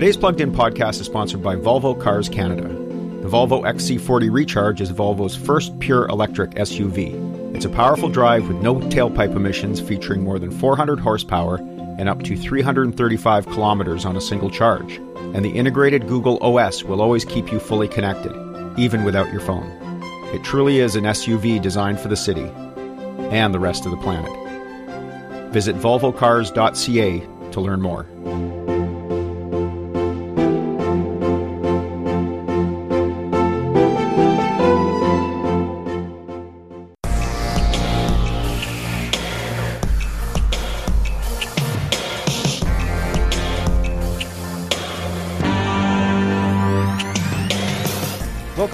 Today's Plugged In podcast is sponsored by Volvo Cars Canada. The Volvo XC40 Recharge is Volvo's first pure electric SUV. It's a powerful drive with no tailpipe emissions, featuring more than 400 horsepower and up to 335 kilometers on a single charge. And the integrated Google OS will always keep you fully connected, even without your phone. It truly is an SUV designed for the city and the rest of the planet. Visit volvocars.ca to learn more.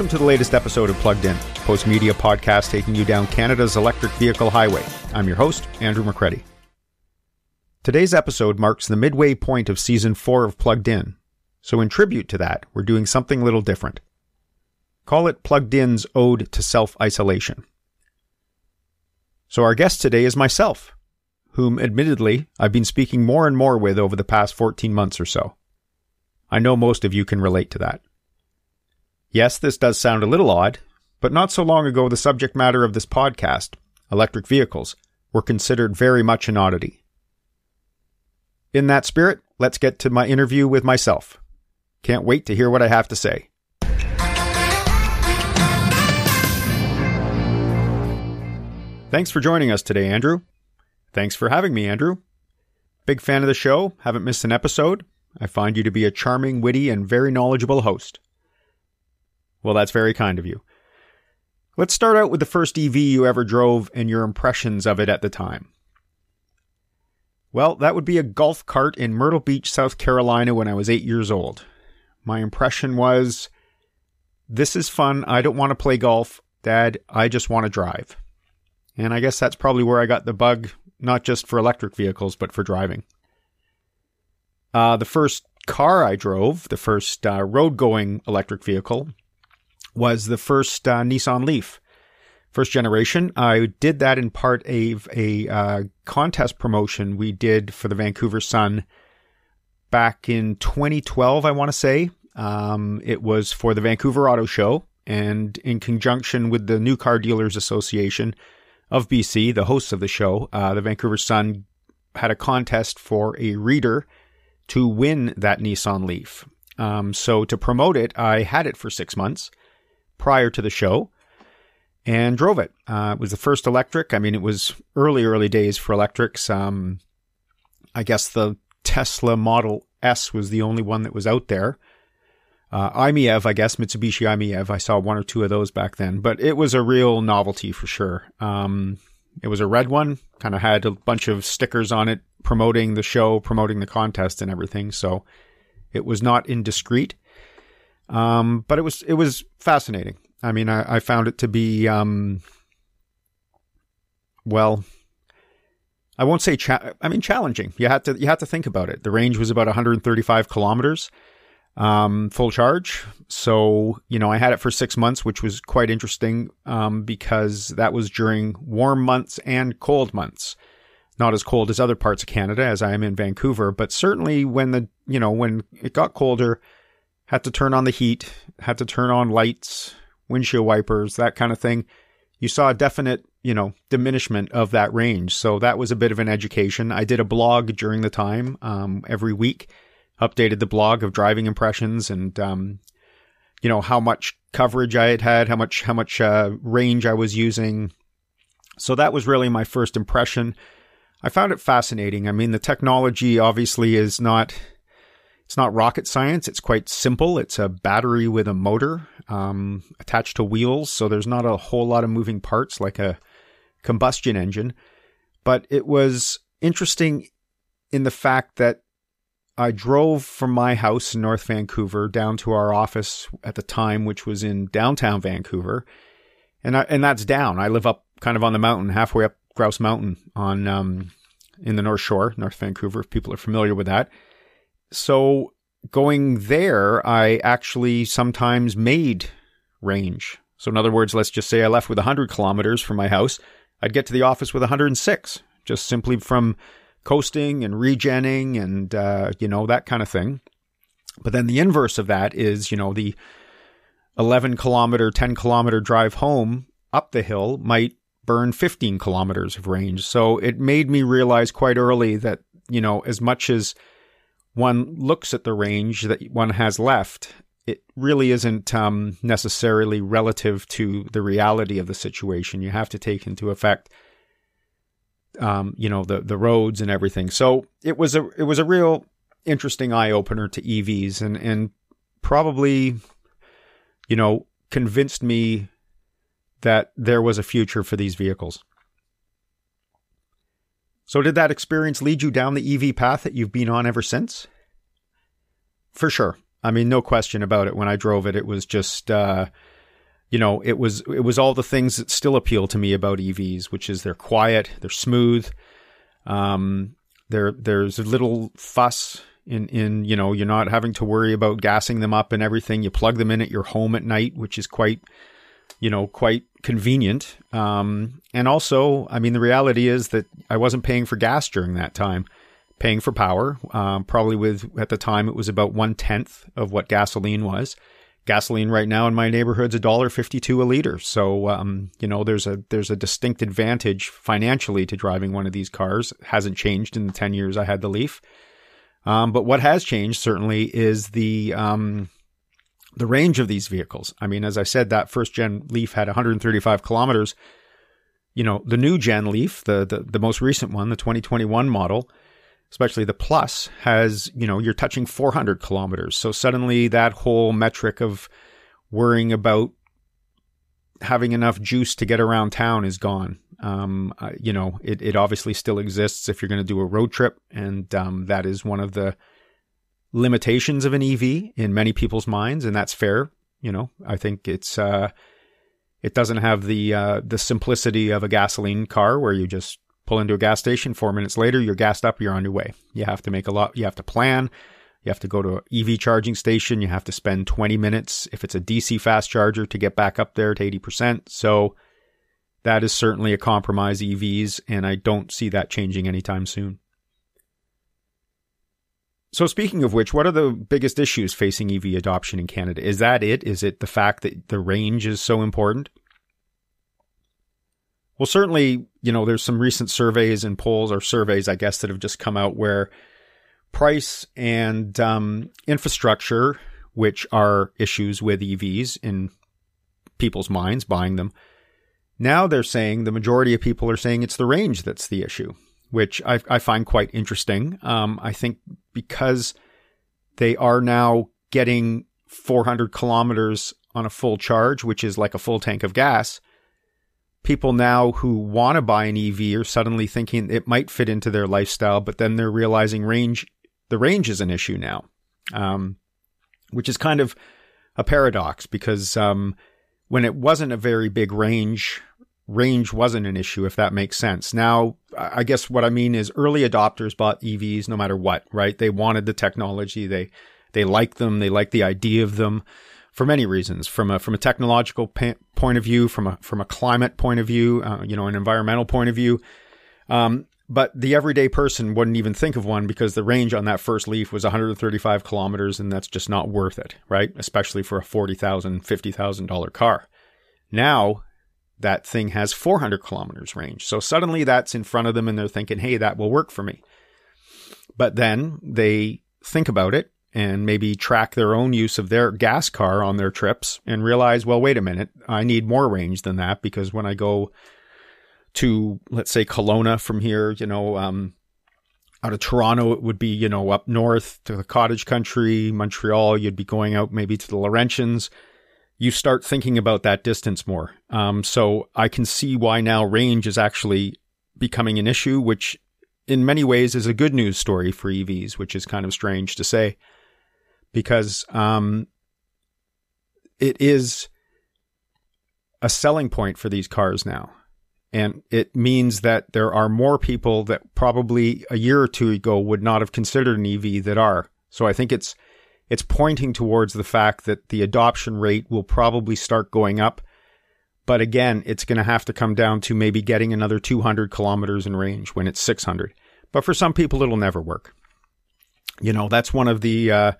Welcome to the latest episode of Plugged In, Postmedia podcast taking you down Canada's electric vehicle highway. I'm your host, Andrew McCredie. Today's episode marks the midway point of season four of Plugged In, so in tribute to that, we're doing something a little different. Call it Plugged In's Ode to Self Isolation. So, our guest today is myself, whom admittedly I've been speaking more and more with over the past 14 months or so. I know most of you can relate to that. Yes, this does sound a little odd, but not so long ago, the subject matter of this podcast, electric vehicles, were considered very much an oddity. In that spirit, let's get to my interview with myself. Can't wait to hear what I have to say. Thanks for joining us today, Andrew. Thanks for having me, Andrew. Big fan of the show, haven't missed an episode. I find you to be a charming, witty, and very knowledgeable host. Well, that's very kind of you. Let's start out with the first EV you ever drove and your impressions of it at the time. Well, that would be a golf cart in Myrtle Beach, South Carolina when I was eight years old. My impression was this is fun. I don't want to play golf. Dad, I just want to drive. And I guess that's probably where I got the bug, not just for electric vehicles, but for driving. Uh, the first car I drove, the first uh, road going electric vehicle, was the first uh, Nissan Leaf, first generation. I did that in part of a uh, contest promotion we did for the Vancouver Sun back in 2012, I want to say. Um, it was for the Vancouver Auto Show, and in conjunction with the New Car Dealers Association of BC, the hosts of the show, uh, the Vancouver Sun had a contest for a reader to win that Nissan Leaf. Um, so to promote it, I had it for six months prior to the show and drove it. Uh, it was the first electric. I mean, it was early, early days for electrics. Um, I guess the Tesla Model S was the only one that was out there. Uh, i-MiEV, I guess, Mitsubishi i-MiEV. I saw one or two of those back then, but it was a real novelty for sure. Um, it was a red one, kind of had a bunch of stickers on it promoting the show, promoting the contest and everything. So it was not indiscreet. Um, but it was it was fascinating. I mean, I, I found it to be um, well. I won't say cha- I mean challenging. You had to you had to think about it. The range was about 135 kilometers, um, full charge. So you know, I had it for six months, which was quite interesting um, because that was during warm months and cold months. Not as cold as other parts of Canada, as I am in Vancouver, but certainly when the you know when it got colder, had to turn on the heat, had to turn on lights, windshield wipers, that kind of thing. You saw a definite, you know, diminishment of that range. So that was a bit of an education. I did a blog during the time, um, every week, updated the blog of driving impressions and, um, you know, how much coverage I had had, how much, how much, uh, range I was using. So that was really my first impression. I found it fascinating. I mean, the technology obviously is not, it's not rocket science. It's quite simple. It's a battery with a motor um, attached to wheels, so there's not a whole lot of moving parts like a combustion engine. But it was interesting in the fact that I drove from my house in North Vancouver down to our office at the time, which was in downtown Vancouver, and I, and that's down. I live up kind of on the mountain, halfway up Grouse Mountain on um, in the North Shore, North Vancouver. If people are familiar with that, so going there, I actually sometimes made range. So in other words, let's just say I left with 100 kilometers from my house. I'd get to the office with 106, just simply from coasting and regenning and, uh, you know, that kind of thing. But then the inverse of that is, you know, the 11 kilometer, 10 kilometer drive home up the hill might burn 15 kilometers of range. So it made me realize quite early that, you know, as much as one looks at the range that one has left, it really isn't um, necessarily relative to the reality of the situation. You have to take into effect, um, you know, the the roads and everything. So it was a it was a real interesting eye opener to EVs, and and probably, you know, convinced me that there was a future for these vehicles. So, did that experience lead you down the EV path that you've been on ever since? For sure. I mean, no question about it. When I drove it, it was just, uh, you know, it was it was all the things that still appeal to me about EVs, which is they're quiet, they're smooth, um, there there's a little fuss in in you know you're not having to worry about gassing them up and everything. You plug them in at your home at night, which is quite you know quite convenient. Um, and also, I mean, the reality is that I wasn't paying for gas during that time paying for power. Um, probably with at the time it was about one tenth of what gasoline was. Gasoline right now in my neighborhood's a dollar fifty two a liter. So um, you know there's a there's a distinct advantage financially to driving one of these cars. It hasn't changed in the ten years I had the Leaf. Um, but what has changed certainly is the um, the range of these vehicles. I mean, as I said, that first gen Leaf had 135 kilometers. You know, the new gen Leaf, the the, the most recent one, the 2021 model, especially the plus has you know you're touching 400 kilometers so suddenly that whole metric of worrying about having enough juice to get around town is gone um, uh, you know it, it obviously still exists if you're going to do a road trip and um, that is one of the limitations of an ev in many people's minds and that's fair you know i think it's uh, it doesn't have the uh, the simplicity of a gasoline car where you just pull into a gas station. Four minutes later, you're gassed up. You're on your way. You have to make a lot. You have to plan. You have to go to an EV charging station. You have to spend 20 minutes if it's a DC fast charger to get back up there to 80%. So that is certainly a compromise EVs, and I don't see that changing anytime soon. So, speaking of which, what are the biggest issues facing EV adoption in Canada? Is that it? Is it the fact that the range is so important? Well, certainly, you know, there's some recent surveys and polls or surveys, I guess, that have just come out where price and um, infrastructure, which are issues with EVs in people's minds, buying them, now they're saying the majority of people are saying it's the range that's the issue, which I, I find quite interesting. Um, I think because they are now getting 400 kilometers on a full charge, which is like a full tank of gas people now who want to buy an EV are suddenly thinking it might fit into their lifestyle, but then they're realizing range, the range is an issue now, um, which is kind of a paradox because um, when it wasn't a very big range, range wasn't an issue, if that makes sense. Now, I guess what I mean is early adopters bought EVs no matter what, right? They wanted the technology, they they liked them, they liked the idea of them for many reasons, from a from a technological pa- point of view, from a from a climate point of view, uh, you know, an environmental point of view. Um, but the everyday person wouldn't even think of one because the range on that first Leaf was 135 kilometers, and that's just not worth it, right? Especially for a forty thousand, fifty thousand dollar car. Now that thing has 400 kilometers range, so suddenly that's in front of them, and they're thinking, "Hey, that will work for me." But then they think about it and maybe track their own use of their gas car on their trips and realize, well, wait a minute, I need more range than that because when I go to, let's say, Kelowna from here, you know, um, out of Toronto, it would be, you know, up north to the cottage country, Montreal, you'd be going out maybe to the Laurentians. You start thinking about that distance more. Um, so I can see why now range is actually becoming an issue, which in many ways is a good news story for EVs, which is kind of strange to say because um, it is a selling point for these cars now. And it means that there are more people that probably a year or two ago would not have considered an EV that are. So I think it's it's pointing towards the fact that the adoption rate will probably start going up. But again, it's going to have to come down to maybe getting another 200 kilometers in range when it's 600. But for some people, it'll never work. You know, that's one of the uh,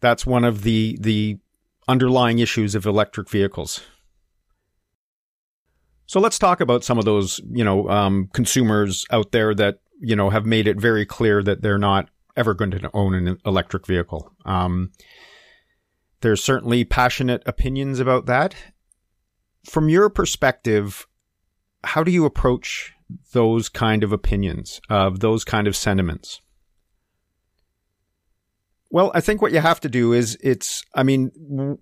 That's one of the the underlying issues of electric vehicles. So let's talk about some of those, you know, um, consumers out there that you know have made it very clear that they're not ever going to own an electric vehicle. Um, there's certainly passionate opinions about that. From your perspective, how do you approach those kind of opinions, of those kind of sentiments? Well, I think what you have to do is it's, I mean,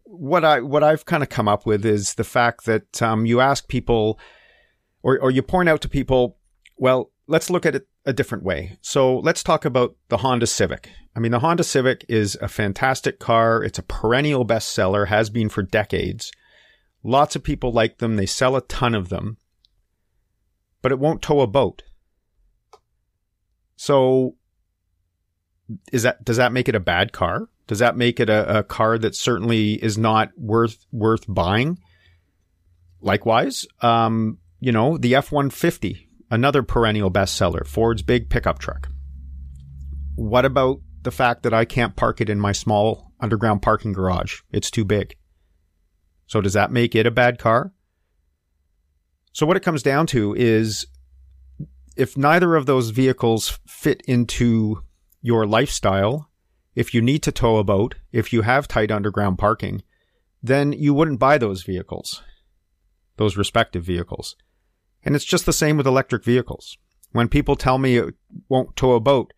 what I, what I've kind of come up with is the fact that, um, you ask people or, or you point out to people, well, let's look at it a different way. So let's talk about the Honda Civic. I mean, the Honda Civic is a fantastic car. It's a perennial bestseller, has been for decades. Lots of people like them. They sell a ton of them, but it won't tow a boat. So is that does that make it a bad car? Does that make it a, a car that certainly is not worth worth buying? Likewise, um, you know, the F one fifty, another perennial bestseller, Ford's big pickup truck. What about the fact that I can't park it in my small underground parking garage? It's too big. So does that make it a bad car? So what it comes down to is if neither of those vehicles fit into your lifestyle, if you need to tow a boat, if you have tight underground parking, then you wouldn't buy those vehicles, those respective vehicles. And it's just the same with electric vehicles. When people tell me it won't tow a boat,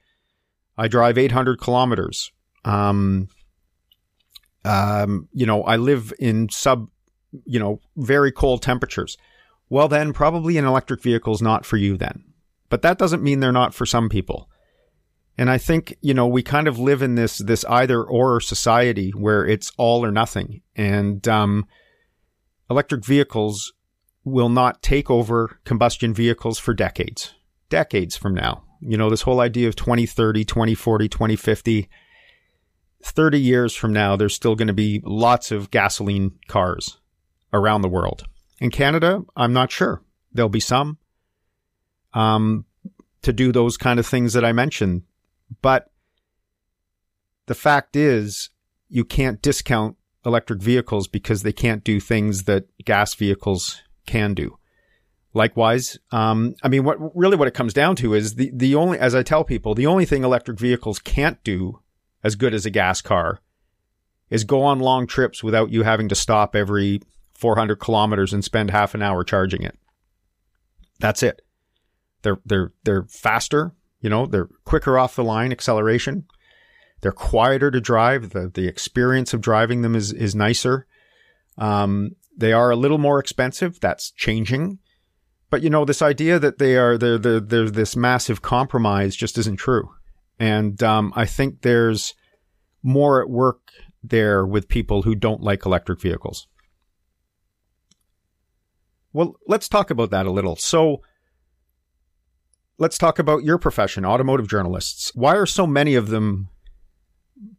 I drive 800 kilometers. Um, um, you know, I live in sub, you know, very cold temperatures. Well, then probably an electric vehicle is not for you then. But that doesn't mean they're not for some people. And I think, you know, we kind of live in this, this either or society where it's all or nothing. And, um, electric vehicles will not take over combustion vehicles for decades, decades from now. You know, this whole idea of 2030, 2040, 2050, 30 years from now, there's still going to be lots of gasoline cars around the world. In Canada, I'm not sure. There'll be some um, to do those kind of things that I mentioned but the fact is, you can't discount electric vehicles because they can't do things that gas vehicles can do. Likewise, um, I mean, what really what it comes down to is the the only, as I tell people, the only thing electric vehicles can't do as good as a gas car is go on long trips without you having to stop every 400 kilometers and spend half an hour charging it. That's it. They're they're they're faster. You know, they're quicker off the line acceleration. They're quieter to drive. The, the experience of driving them is, is nicer. Um, they are a little more expensive. That's changing. But you know, this idea that they are, they're, they're, they're this massive compromise just isn't true. And, um, I think there's more at work there with people who don't like electric vehicles. Well, let's talk about that a little. So, let's talk about your profession, automotive journalists. Why are so many of them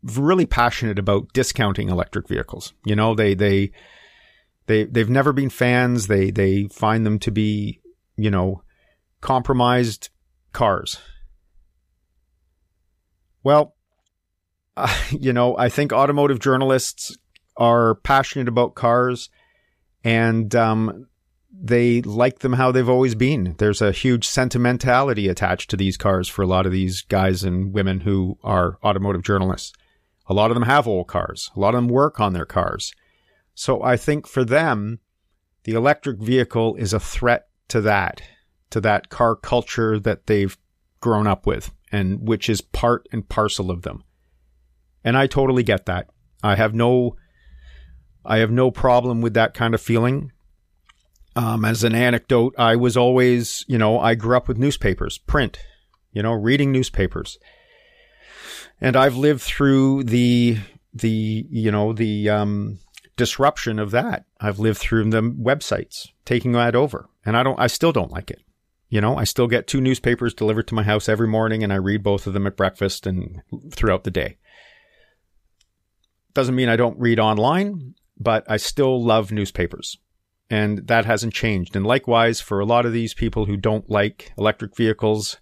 really passionate about discounting electric vehicles? You know, they they they they've never been fans. They they find them to be, you know, compromised cars. Well, uh, you know, I think automotive journalists are passionate about cars and um, they like them how they've always been. There's a huge sentimentality attached to these cars for a lot of these guys and women who are automotive journalists. A lot of them have old cars. A lot of them work on their cars. So I think for them, the electric vehicle is a threat to that, to that car culture that they've grown up with and which is part and parcel of them. And I totally get that. I have no, I have no problem with that kind of feeling. Um, as an anecdote, I was always, you know, I grew up with newspapers, print, you know, reading newspapers. And I've lived through the, the, you know, the, um, disruption of that. I've lived through the websites taking that over and I don't, I still don't like it. You know, I still get two newspapers delivered to my house every morning and I read both of them at breakfast and throughout the day. Doesn't mean I don't read online, but I still love newspapers and that hasn't changed. And likewise, for a lot of these people who don't like electric vehicles,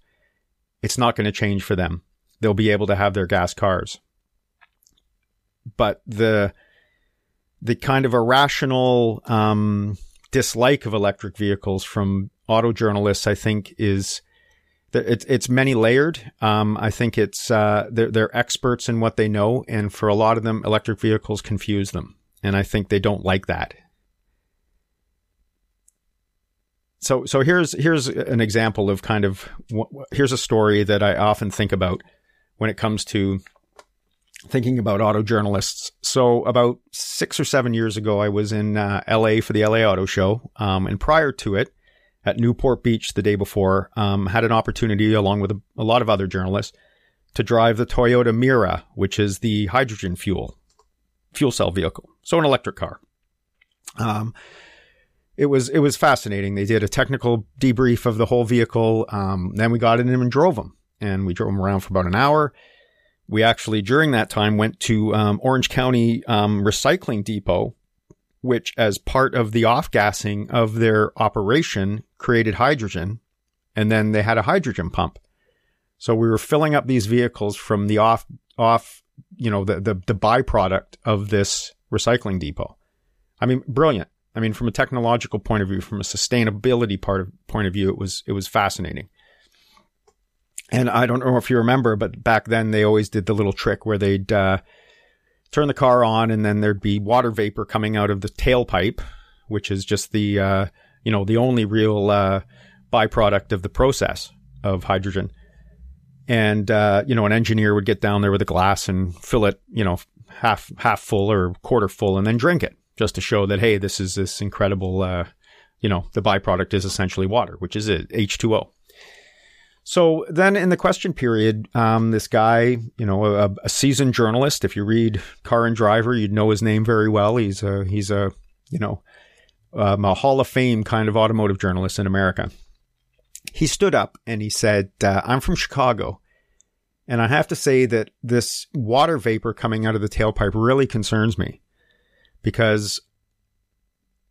it's not going to change for them. They'll be able to have their gas cars. but the the kind of irrational um, dislike of electric vehicles from auto journalists, I think, is it's it's many layered. Um, I think it's uh, they're they're experts in what they know, and for a lot of them, electric vehicles confuse them, and I think they don't like that. So so here's here's an example of kind of here's a story that I often think about when it comes to thinking about auto journalists. So about six or seven years ago, I was in uh, LA for the LA Auto Show, um, and prior to it at Newport Beach the day before, um, had an opportunity along with a, a, lot of other journalists to drive the Toyota Mirai, which is the hydrogen fuel fuel cell vehicle, so an electric car. Um, it was it was fascinating. They did a technical debrief of the whole vehicle. Um, then we got in and drove them, and we drove them around for about an hour. We actually during that time went to um, Orange County um, Recycling Depot which, as part of the off gassing of their operation, created hydrogen. And then they had a hydrogen pump. So we were filling up these vehicles from the off, off, you know, the, the, the byproduct of this recycling depot. I mean, brilliant. I mean, from a technological point of view, from a sustainability part of point of view, it was, it was fascinating. And I don't know if you remember, but back then they always did the little trick where they'd, uh, turn the car on and then there'd be water vapor coming out of the tailpipe, which is just the, uh, you know, the only real, uh, byproduct of the process of hydrogen. And, uh, you know, an engineer would get down there with a glass and fill it, you know, half, half full or quarter full and then drink it just to show that, hey, this is this incredible, uh, you know, the byproduct is essentially water, which is H2O. So then in the question period, um, this guy, you know, a, a, seasoned journalist, if you read Car and Driver, you'd know his name very well. He's a, he's a, you know, um, a Hall of Fame kind of automotive journalist in America. He stood up and he said, uh, I'm from Chicago. And I have to say that this water vapor coming out of the tailpipe really concerns me because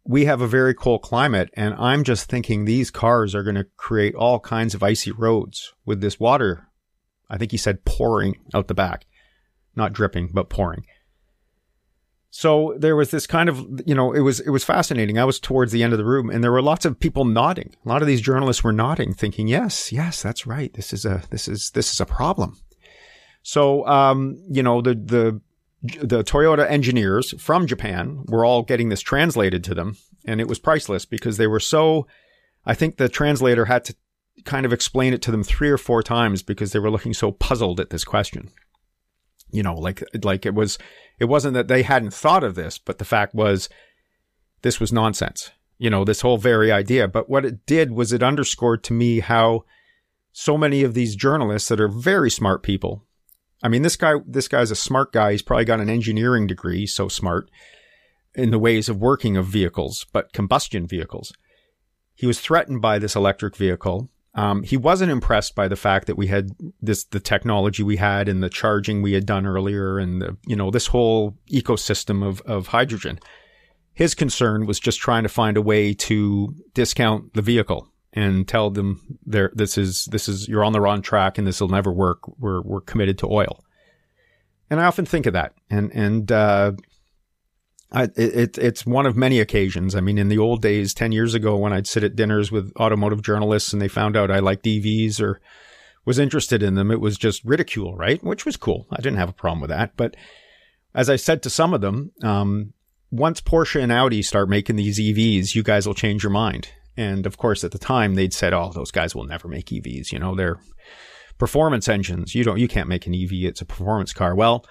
we have a very cold climate and I'm just thinking these cars are going to create all kinds of icy roads with this water. I think he said pouring out the back, not dripping, but pouring. So there was this kind of, you know, it was, it was fascinating. I was towards the end of the room and there were lots of people nodding. A lot of these journalists were nodding, thinking, yes, yes, that's right. This is a, this is, this is a problem. So, um, you know, the, the, the Toyota engineers from Japan were all getting this translated to them, and it was priceless because they were so. I think the translator had to kind of explain it to them three or four times because they were looking so puzzled at this question. You know, like like it was it wasn't that they hadn't thought of this, but the fact was this was nonsense. You know, this whole very idea. But what it did was it underscored to me how so many of these journalists that are very smart people I mean, this guy, this guy's a smart guy. He's probably got an engineering degree, so smart in the ways of working of vehicles, but combustion vehicles. He was threatened by this electric vehicle. Um, he wasn't impressed by the fact that we had this, the technology we had and the charging we had done earlier and the, you know, this whole ecosystem of, of hydrogen. His concern was just trying to find a way to discount the vehicle and tell them there this is this is you're on the wrong track and this will never work. We're we're committed to oil. And I often think of that, and and uh, I, it, it's one of many occasions. I mean, in the old days, ten years ago, when I'd sit at dinners with automotive journalists and they found out I liked EVs or was interested in them, it was just ridicule, right? Which was cool. I didn't have a problem with that. But as I said to some of them, um, once Porsche and Audi start making these EVs, you guys will change your mind. And of course, at the time, they'd said, "Oh, those guys will never make EVs. You know, they're performance engines. You don't, you can't make an EV. It's a performance car." Well,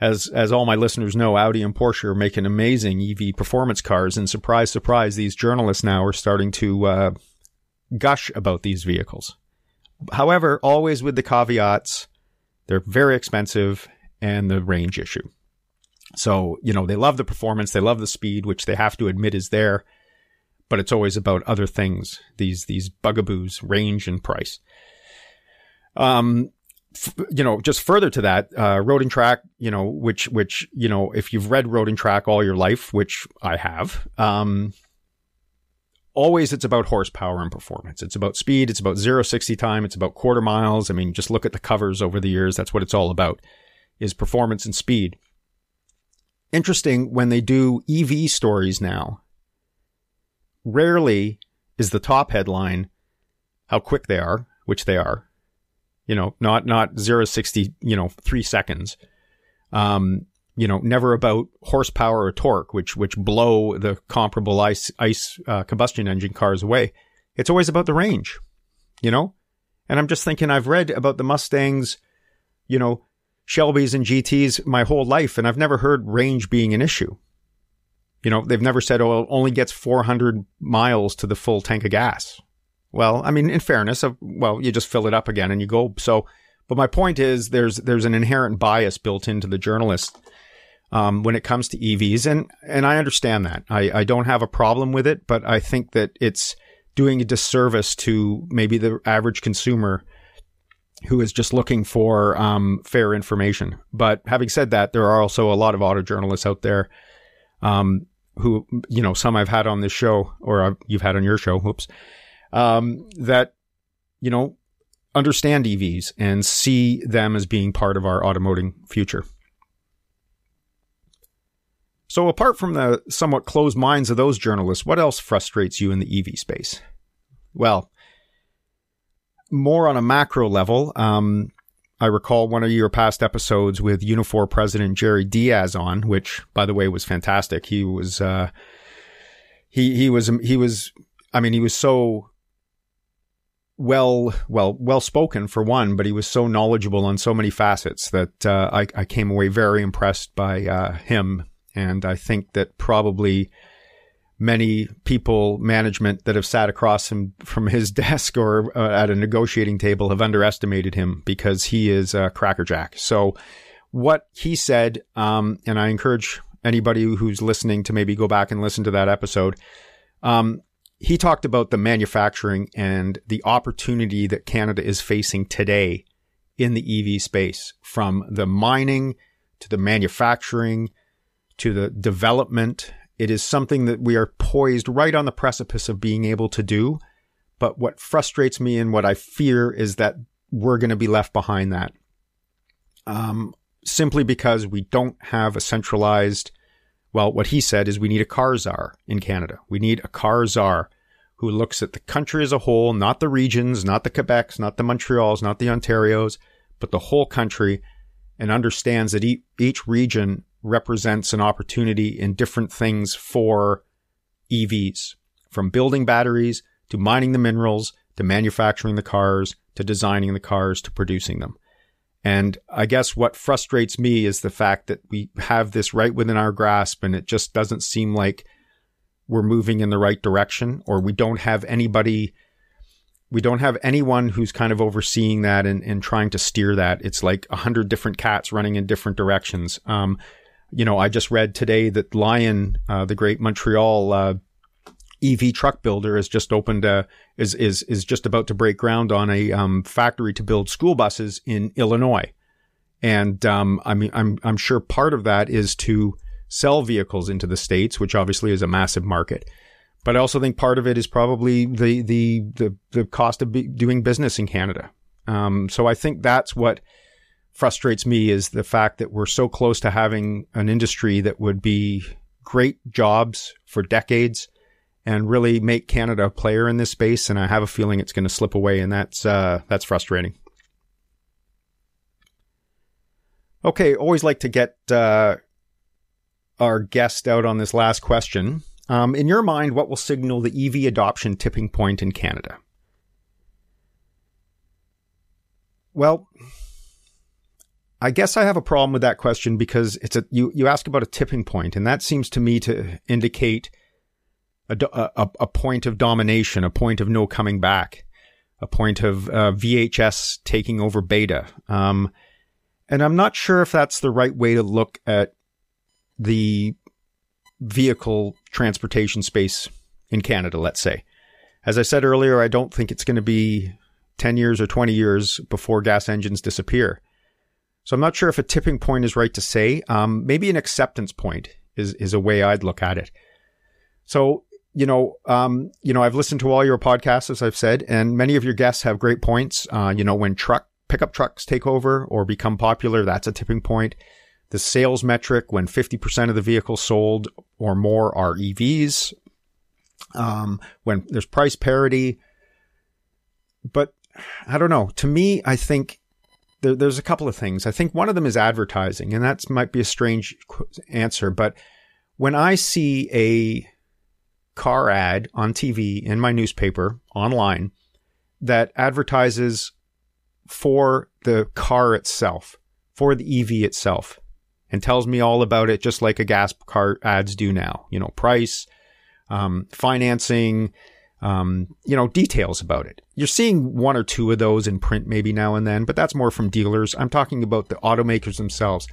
as as all my listeners know, Audi and Porsche are making amazing EV performance cars, and surprise, surprise, these journalists now are starting to uh, gush about these vehicles. However, always with the caveats, they're very expensive and the range issue. So, you know, they love the performance, they love the speed, which they have to admit is there but it's always about other things. These these bugaboos, range and price. Um, f- you know, just further to that, uh, Road and Track, you know, which which you know, if you've read Road and Track all your life, which I have, um, always it's about horsepower and performance. It's about speed. It's about zero sixty time. It's about quarter miles. I mean, just look at the covers over the years. That's what it's all about, is performance and speed. interesting when they do EV stories now. Rarely is the top headline how quick they are, which they are. You know, not not zero sixty, you know, three seconds. Um, you know, never about horsepower or torque, which which blow the comparable ice ice uh, combustion engine cars away. It's always about the range, you know. And I'm just thinking, I've read about the Mustangs, you know, Shelbys and GTs my whole life, and I've never heard range being an issue. You know, they've never said, oh, it only gets 400 miles to the full tank of gas. Well, I mean, in fairness, well, you just fill it up again and you go. So, but my point is, there's there's an inherent bias built into the journalist um, when it comes to EVs, and and I understand that. I I don't have a problem with it, but I think that it's doing a disservice to maybe the average consumer who is just looking for um, fair information. But having said that, there are also a lot of auto journalists out there um, who, you know, some I've had on this show or I've, you've had on your show, whoops, um, that, you know, understand EVs and see them as being part of our automotive future. So, apart from the somewhat closed minds of those journalists, what else frustrates you in the EV space? Well, more on a macro level, um, I recall one of your past episodes with Unifor President Jerry Dias on, which, by the way, was fantastic. He was, uh, he he was he was, I mean, he was so well, well, well spoken for one, but he was so knowledgeable on so many facets that uh, I, I came away very impressed by uh, him and I think that probably many people, management that have sat across him from his desk or uh, at a negotiating table have underestimated him because he is a crackerjack. So what he said, um, and I encourage anybody who's listening to maybe go back and listen to that episode. Um, he talked about the manufacturing and the opportunity that Canada is facing today in the EV space from the mining to the manufacturing to the development. It is something that we are poised right on the precipice of being able to do. But what frustrates me and what I fear is that we're going to be left behind that. Um, simply because we don't have a centralized, well, what he said is we need a car czar in Canada. We need a car czar who looks at the country as a whole, not the regions, not the Quebecs, not the Montreals, not the Ontarios, but the whole country and understands that each region represents an opportunity in different things for EVs, from building batteries to mining the minerals to manufacturing the cars to designing the cars to producing them. And I guess what frustrates me is the fact that we have this right within our grasp and it just doesn't seem like we're moving in the right direction or we don't have anybody we don't have anyone who's kind of overseeing that and, and trying to steer that. It's like a hundred different cats running in different directions. Um, you know, I just read today that Lion, uh, the great Montreal uh, EV truck builder, has just opened a is is is just about to break ground on a um, factory to build school buses in Illinois, and um, I mean, I'm I'm sure part of that is to sell vehicles into the states, which obviously is a massive market. But I also think part of it is probably the the the, the cost of doing business in Canada. Um, so I think that's what frustrates me is the fact that we're so close to having an industry that would be great jobs for decades and really make Canada a player in this space. And I have a feeling it's going to slip away, and that's uh, that's frustrating. Okay, always like to get uh, our guest out on this last question. Um, in your mind, what will signal the EV adoption tipping point in Canada? Well, I guess I have a problem with that question because it's a you you ask about a tipping point, and that seems to me to indicate a, a, a point of domination, a point of no coming back, a point of uh, VHS taking over beta. Um, and I'm not sure if that's the right way to look at the vehicle transportation space in Canada. Let's say, as I said earlier, I don't think it's going to be 10 years or 20 years before gas engines disappear. So I'm not sure if a tipping point is right to say. Um, maybe an acceptance point is is a way I'd look at it. So you know, um, you know, I've listened to all your podcasts, as I've said, and many of your guests have great points. Uh, you know, when truck pickup trucks take over or become popular, that's a tipping point. the sales metric when 50% of the vehicles sold or more are EVs, um, when there's price parity. But I don't know. To me, I think there, there's a couple of things. I think one of them is advertising, and that might be a strange answer, but when I see a car ad on TV, in my newspaper, online, that advertises for the car itself, for the EV itself, and tells me all about it, just like a gas car ads do now. You know, price, um, financing, um, you know, details about it. You're seeing one or two of those in print maybe now and then, but that's more from dealers. I'm talking about the automakers themselves.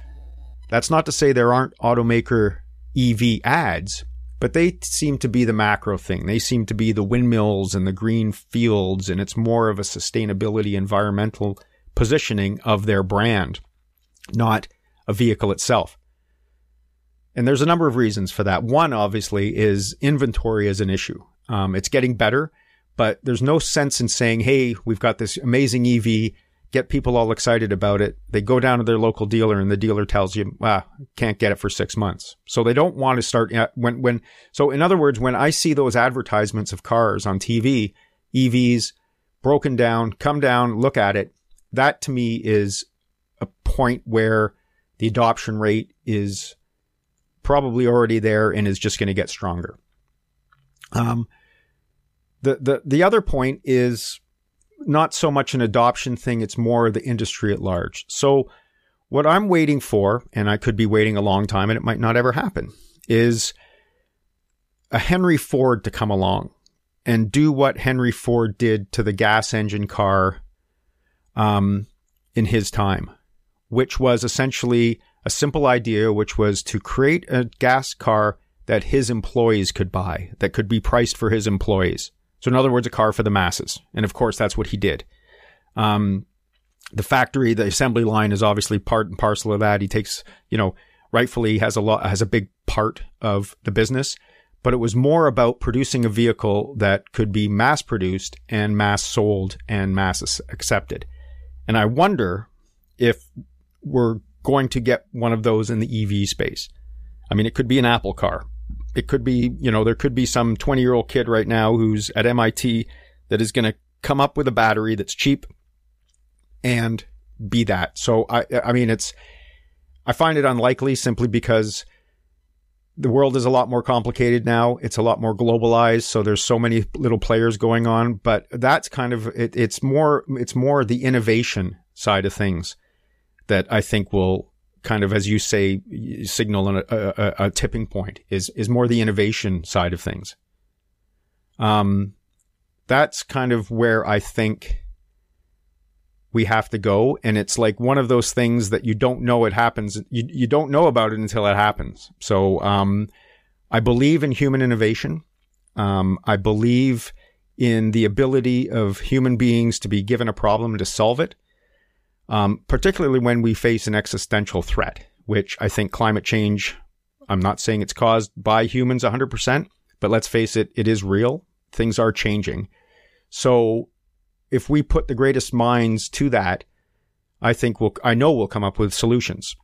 That's not to say there aren't automaker EV ads, but they seem to be the macro thing. They seem to be the windmills and the green fields, and it's more of a sustainability environmental positioning of their brand, not a vehicle itself. And there's a number of reasons for that. One, obviously, is inventory as an issue. Um, it's getting better, but there's no sense in saying, hey, we've got this amazing EV, get people all excited about it. They go down to their local dealer and the dealer tells you, ah, can't get it for six months. So they don't want to start when, when, so in other words, when I see those advertisements of cars on TV, EVs broken down, come down, look at it, that to me is a point where the adoption rate is probably already there and is just going to get stronger. Um, the, the, the other point is not so much an adoption thing. It's more the industry at large. So what I'm waiting for, and I could be waiting a long time and it might not ever happen, is a Henry Ford to come along and do what Henry Ford did to the gas engine car um, in his time which was essentially a simple idea, which was to create a gas car that his employees could buy, that could be priced for his employees. So, in other words, a car for the masses. And of course, that's what he did. Um, the factory, the assembly line is obviously part and parcel of that. He takes, you know, rightfully has a lot, has a big part of the business, but it was more about producing a vehicle that could be mass produced and mass sold and mass accepted. And I wonder if we're going to get one of those in the EV space. I mean, it could be an Apple car. It could be, you know, there could be some 20 year old kid right now who's at MIT that is going to come up with a battery that's cheap and be that. So I, I mean, it's, I find it unlikely simply because the world is a lot more complicated now. It's a lot more globalized. So there's so many little players going on, but that's kind of, it, it's more, it's more the innovation side of things that I think will kind of, as you say, signal a, a, a tipping point is, is more the innovation side of things. Um, that's kind of where I think we have to go. And it's like one of those things that you don't know it happens. You, you don't know about it until it happens. So, um, I believe in human innovation. Um, I believe in the ability of human beings to be given a problem to solve it um, particularly when we face an existential threat, which I think climate change, I'm not saying it's caused by humans 100%, but let's face it, it is real. Things are changing. So if we put the greatest minds to that, I think we'll, I know we'll come up with solutions.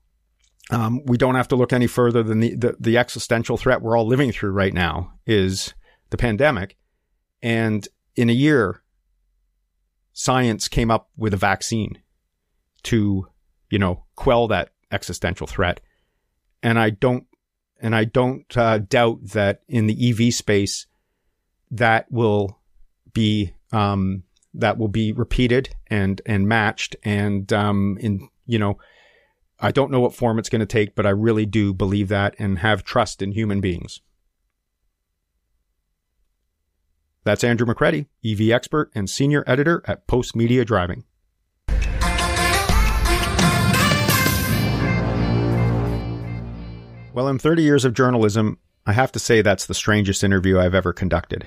Um, we don't have to look any further than the, the, the existential threat we're all living through right now is the pandemic. And in a year, science came up with a vaccine to, you know, quell that existential threat. And I don't, and I don't uh, doubt that in the EV space, that will be, um, that will be repeated and, and matched. And, um, in, you know, I don't know what form it's going to take, but I really do believe that and have trust in human beings. That's Andrew McCredie, EV expert and senior editor at Postmedia Driving. Well, in 30 years of journalism, I have to say that's the strangest interview I've ever conducted.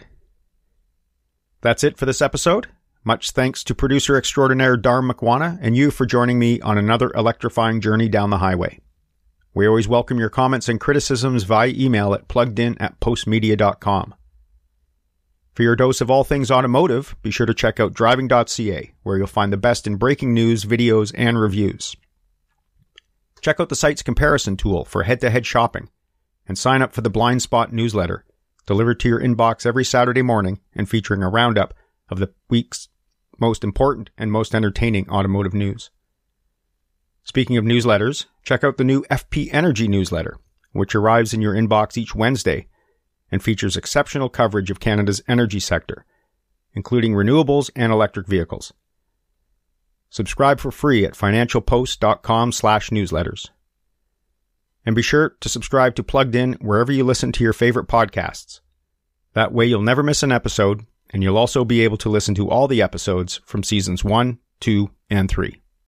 That's it for this episode. Much thanks to producer extraordinaire Dharm Makwana and you for joining me on another electrifying journey down the highway. We always welcome your comments and criticisms via email at pluggedin at postmedia.com. For your dose of all things automotive, be sure to check out driving.ca, where you'll find the best in breaking news, videos, and reviews. Check out the site's comparison tool for head to head shopping and sign up for the Blind Spot newsletter, delivered to your inbox every Saturday morning and featuring a roundup of the week's most important and most entertaining automotive news. Speaking of newsletters, check out the new FP Energy newsletter, which arrives in your inbox each Wednesday and features exceptional coverage of Canada's energy sector, including renewables and electric vehicles. Subscribe for free at financialpost.com slash newsletters. And be sure to subscribe to Plugged In wherever you listen to your favorite podcasts. That way you'll never miss an episode, and you'll also be able to listen to all the episodes from seasons 1, 2, and 3.